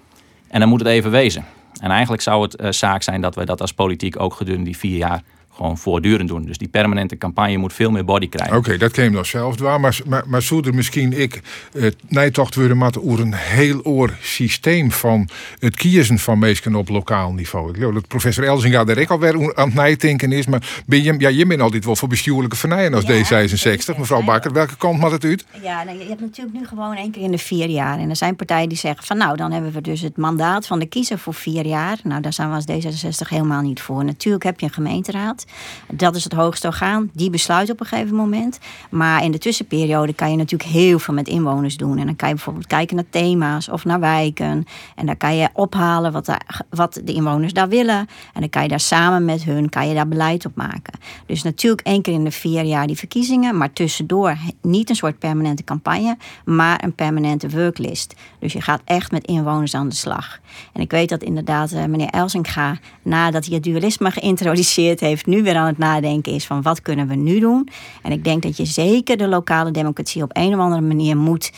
En dan moet het even wezen. En eigenlijk zou het uh, zaak zijn dat we dat als politiek ook gedurende die vier jaar gewoon voortdurend doen. Dus die permanente campagne moet veel meer body krijgen. Oké, dat ken je nog zelf waar. Maar, maar, maar zou er misschien ik het nijtocht worden met een heel oor systeem van het kiezen van mensen op lokaal niveau. Ik geloof dat professor Elzinga daar ik alweer aan het nijtinken is. Maar ben je, ja, je bent altijd wel voor bestuurlijke vernijen als ja, D66. Mevrouw Bakker, welke kant maakt het uit? Ja, nou, je hebt natuurlijk nu gewoon één keer in de vier jaar. En er zijn partijen die zeggen van nou, dan hebben we dus het mandaat van de kiezer voor vier jaar. Nou, daar zijn we als D66 helemaal niet voor. Natuurlijk heb je een gemeenteraad. Dat is het hoogste orgaan. Die besluit op een gegeven moment. Maar in de tussenperiode kan je natuurlijk heel veel met inwoners doen. En dan kan je bijvoorbeeld kijken naar thema's of naar wijken. En dan kan je ophalen wat, wat de inwoners daar willen. En dan kan je daar samen met hun kan je daar beleid op maken. Dus natuurlijk één keer in de vier jaar die verkiezingen. Maar tussendoor niet een soort permanente campagne. Maar een permanente worklist. Dus je gaat echt met inwoners aan de slag. En ik weet dat inderdaad eh, meneer Elsinga, nadat hij het dualisme geïntroduceerd heeft, nu weer aan het nadenken is van wat kunnen we nu doen. En ik denk dat je zeker de lokale democratie op een of andere manier moet.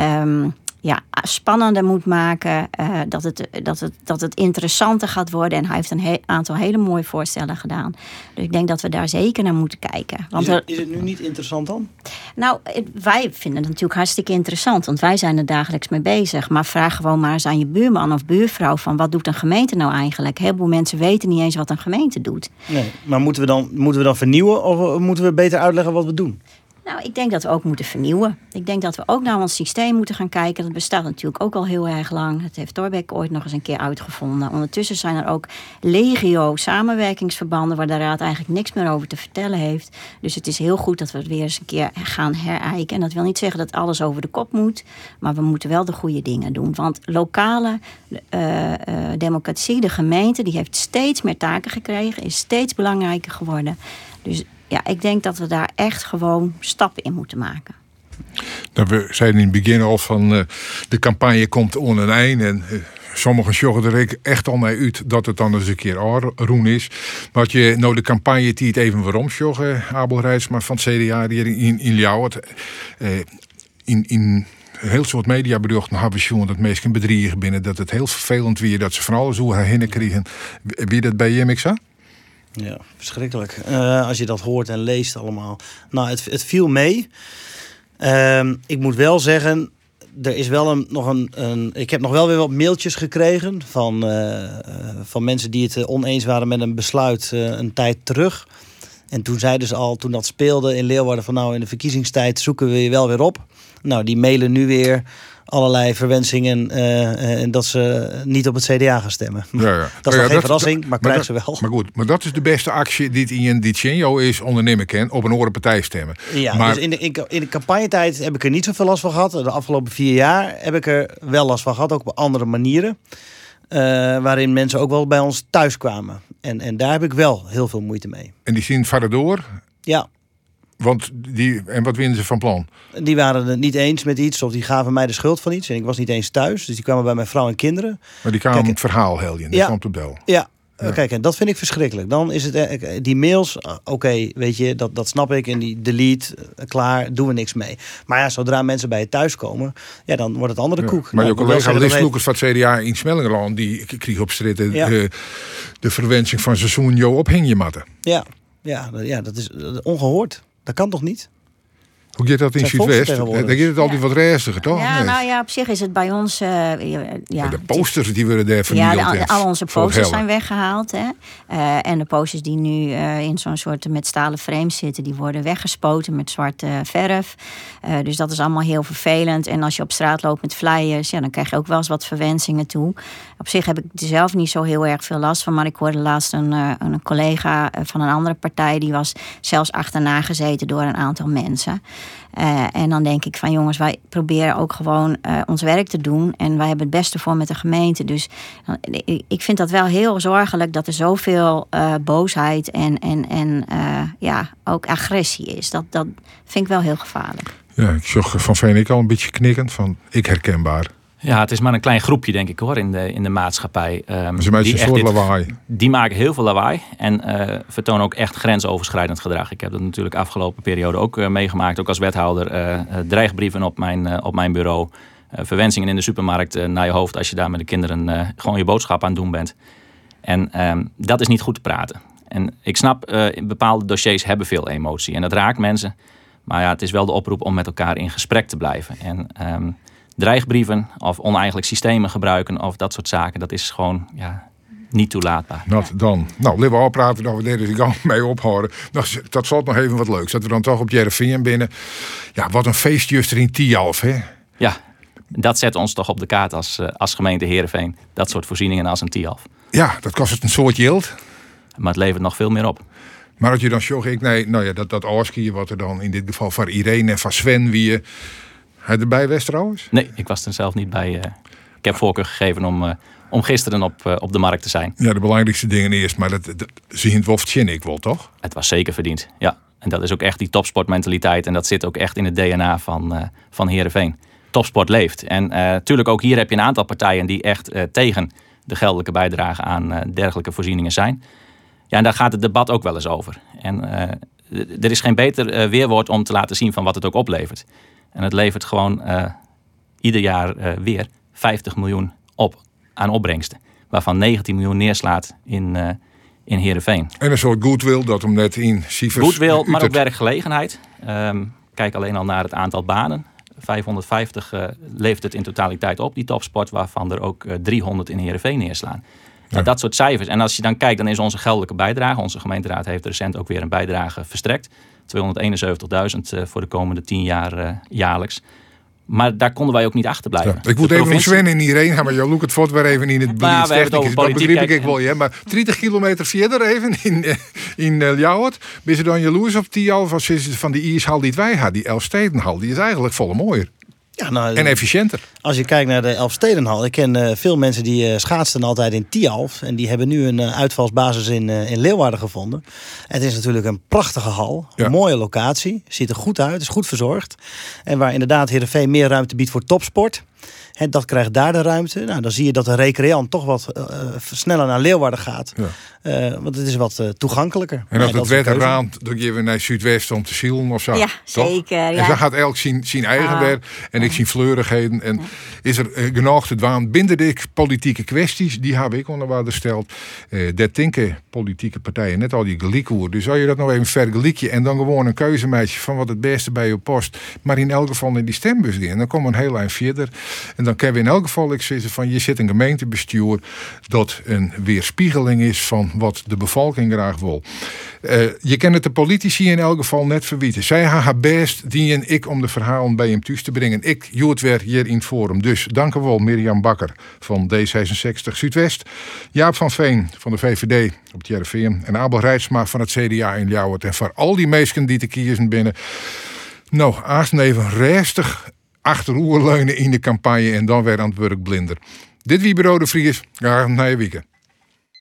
Um, ja, spannender moet maken. Uh, dat, het, dat, het, dat het interessanter gaat worden. En hij heeft een he aantal hele mooie voorstellen gedaan. Dus ik denk dat we daar zeker naar moeten kijken. Want is, het, is het nu niet interessant dan? Nou, wij vinden het natuurlijk hartstikke interessant. Want wij zijn er dagelijks mee bezig. Maar vraag gewoon maar eens aan je buurman of buurvrouw: van wat doet een gemeente nou eigenlijk? Heel veel mensen weten niet eens wat een gemeente doet. Nee, maar moeten we dan, moeten we dan vernieuwen of moeten we beter uitleggen wat we doen? Nou, ik denk dat we ook moeten vernieuwen. Ik denk dat we ook naar ons systeem moeten gaan kijken. Dat bestaat natuurlijk ook al heel erg lang. Dat heeft Torbeck ooit nog eens een keer uitgevonden. Ondertussen zijn er ook legio samenwerkingsverbanden waar de Raad eigenlijk niks meer over te vertellen heeft. Dus het is heel goed dat we het weer eens een keer gaan herijken. En dat wil niet zeggen dat alles over de kop moet, maar we moeten wel de goede dingen doen. Want lokale uh, uh, democratie, de gemeente, die heeft steeds meer taken gekregen, is steeds belangrijker geworden. Dus ja, ik denk dat we daar echt gewoon stappen in moeten maken. We zeiden in het begin al van uh, de campagne komt on een einde. En uh, sommigen zorgen er echt al naar uit dat het dan eens een keer roen is. Maar als je nou de campagne die het even waarom joggen, Abel Rijsma van het CDA die in, in Ljouwert, in, in heel soort mediaberichten hebben we dat meesten bedriegen binnen. Dat het heel vervelend weer dat ze van alles hoe herinneren kregen. Wie dat bij JMXA? Ja, verschrikkelijk. Uh, als je dat hoort en leest allemaal. Nou, het, het viel mee. Uh, ik moet wel zeggen, er is wel een, nog een, een, Ik heb nog wel weer wat mailtjes gekregen van, uh, van mensen die het oneens waren met een besluit een tijd terug. En toen zeiden ze al, toen dat speelde in Leeuwarden, van nou in de verkiezingstijd zoeken we je wel weer op. Nou, die mailen nu weer allerlei verwensingen uh, en dat ze niet op het CDA gaan stemmen. Ja, ja. Dat is ja, geen verrassing, maar, maar krijgen ze wel. Maar goed, maar dat is de beste actie die in Dicenjo is ondernemen op een andere partij stemmen. Ja, maar... dus in de, in, de campagnetijd heb ik er niet zoveel last van gehad. De afgelopen vier jaar heb ik er wel last van gehad, ook op andere manieren. Uh, waarin mensen ook wel bij ons thuis kwamen. En, en daar heb ik wel heel veel moeite mee. En die zien verder door? Ja. Want die, en wat vinden ze van plan? Die waren het niet eens met iets of die gaven mij de schuld van iets. En ik was niet eens thuis, dus die kwamen bij mijn vrouw en kinderen. Maar die kwamen het verhaal dat ja, komt op Del. Ja, ja. Kijk, en dat vind ik verschrikkelijk. Dan is het eh, die mails, ah, oké, weet je, dat, dat snap ik. En die delete, eh, klaar, doen we niks mee. Maar ja, zodra mensen bij je thuis komen, ja, dan wordt het andere koek. Maar nou, je collega Lis Lucas van het CDA in Smellingerland, die kreeg op ja. de, de verwensing van seizoen Jo op je matten. Ja, ja, ja, dat is ongehoord. Dat kan toch niet? Hoe gaat dat in Zuidwest? Dan gaat het altijd wat rustiger, toch? Ja, nou ja, op zich is het bij ons... Uh, ja, de posters die worden daar vernield. Ja, al onze posters zijn weggehaald. Hè. Uh, en de posters die nu uh, in zo'n soort met stalen frames zitten... die worden weggespoten met zwarte verf. dus dat is allemaal heel vervelend. En als je op straat loopt met flyers... Ja, dan krijg je ook wel eens wat verwensingen toe. Op zich heb ik er zelf niet zo heel erg veel last van. Maar ik hoorde laatst een, een collega van een andere partij... die was zelfs achterna gezeten door een aantal mensen... Uh, en dan denk ik van jongens, wij proberen ook gewoon uh, ons werk te doen. En wij hebben het beste voor met de gemeente. Dus uh, ik vind dat wel heel zorgelijk dat er zoveel boosheid en, en, en ja, ook agressie is. Dat, dat vind ik wel heel gevaarlijk. Ja, ik zag van Veen ik al een beetje knikkend van ik herkenbaar. Ja, het is maar een klein groepje, denk ik hoor, in de, in de maatschappij. Um, Ze die, soort lawaai. die maken heel veel lawaai en uh, vertonen ook echt grensoverschrijdend gedrag. Ik heb dat natuurlijk afgelopen periode ook uh, meegemaakt, ook als wethouder. Uh, dreigbrieven op mijn, op mijn bureau. verwensingen in de supermarkt naar je hoofd als je daar met de kinderen gewoon je boodschap aan het doen bent. En um, dat is niet goed te praten. En ik snap, bepaalde dossiers hebben veel emotie en dat raakt mensen. Maar ja, het is wel de oproep om met elkaar in gesprek te blijven. En um, dreigbrieven of oneigenlijk systemen gebruiken of dat soort zaken. Dat is gewoon ja, niet toelaatbaar. Dat dan. Nou, laten we al praten dat we deze dus gang mee ophouden. Nou, dat zal nog even wat leuks. Dat we dan toch op Jereveen binnen. Ja, wat een feestje er in Tialf, hè? Ja, dat zet ons toch op de kaart als, eh, als gemeente Heerenveen. Dat soort voorzieningen als een Tialf. Ja, dat kost het een soort yield. Maar het levert nog veel meer op. Maar dat je dan zorgt, ik nee, nou ja, dat, dat wat er dan in dit geval van Irene en van Sven wie hij erbij West trouwens? Nee, ik was er zelf niet bij. Uh, ik heb voorkeur gegeven om, uh, om gisteren op, uh, op de markt te zijn. Ja, de belangrijkste dingen eerst. Maar dat, dat je het ik wel, toch? Het was zeker verdiend, ja. En dat is ook echt die topsportmentaliteit. En dat zit ook echt in het DNA van, uh, van Heerenveen. Topsport leeft. En natuurlijk ook hier heb je een aantal partijen die echt tegen de geldelijke bijdrage aan dergelijke voorzieningen zijn. Ja, en daar gaat het debat ook wel eens over. En er is geen beter weerwoord om te laten zien van wat het ook oplevert. En het levert gewoon uh, ieder jaar uh, weer 50 miljoen op aan opbrengsten. Waarvan 19 miljoen neerslaat in, uh, in Heerenveen. En een soort goodwill dat hem net in Cijfers... Goodwill, maar ook werkgelegenheid. Um, kijk alleen al naar het aantal banen. 550 uh, levert het in totaliteit op, die topsport, waarvan er ook uh, 300 in Heerenveen neerslaan. Ja. Nou, dat soort cijfers. En als je dan kijkt, dan is onze geldelijke bijdrage, onze gemeenteraad heeft recent ook weer een bijdrage verstrekt. 271.000 eh, voor de komende 10 jaar eh, jaarlijks. Maar daar konden wij ook niet achter blijven. ik moet even Sven in hierheen gaan, maar jou look het voort weer even in het nou. Dat begrijp ik wel, ja. Maar 30 kilometer verder even in, eh, in uh, Ljouwert. Ben je dan jaloers op die al van die ijshal die wij hadden, die Elfstedenhal. Die is eigenlijk volle mooier. Ja, nou, en efficiënter. Als je kijkt naar de Elfstedenhal. Ik ken uh, veel mensen die uh, schaatsten altijd in Tialf. En die hebben nu een uh, uitvalsbasis in, in Leeuwarden gevonden. Het is natuurlijk een prachtige hal. Een mooie locatie. Ziet er goed uit. Is goed verzorgd. En waar inderdaad Heerenveen meer ruimte biedt voor topsport. En dat krijgt daar de ruimte. Nou, dan zie je dat de recreant toch wat uh, sneller naar Leeuwarden gaat. Ja. Uh, want het is wat uh, toegankelijker. En als het werd eraan, dan geven we naar Zuidwest om te zielen of zo. Ja, zeker. Ja. En dan gaat elk zien, zien eigen ah. werk. En ik zie fleurigheden. En is er genoeg te dwaan binnen de politieke kwesties, die heb ik onder waarde gesteld. dat denken politieke partijen net al die geliekoer. Dus zou je dat nog even vergelijken en dan gewoon een keuzemeisje van wat het beste bij je post. Maar in elk geval in die stembus in. Dan komt een heel eind verder. En dan kunnen we in elk geval ik zeggen van je zit een gemeentebestuur dat een weerspiegeling is van wat de bevolking graag wil. Uh, je kent het de politici in elk geval net verwieten. Zij haar best dienen ik om de verhalen bij hem thuis te brengen. Ik joet weer hier in het forum. Dus dank u Mirjam Bakker van D66 Zuidwest. Jaap van Veen van de VVD op het JRVM. En Abel Rijtsma van het CDA in Ljouwert. En voor al die mensen die te kiezen binnen. Nou, aast even restig achteroerleunen in de campagne en dan weer aan het werk blinder. Dit wie bureau de Vries. Graag naar je weekend.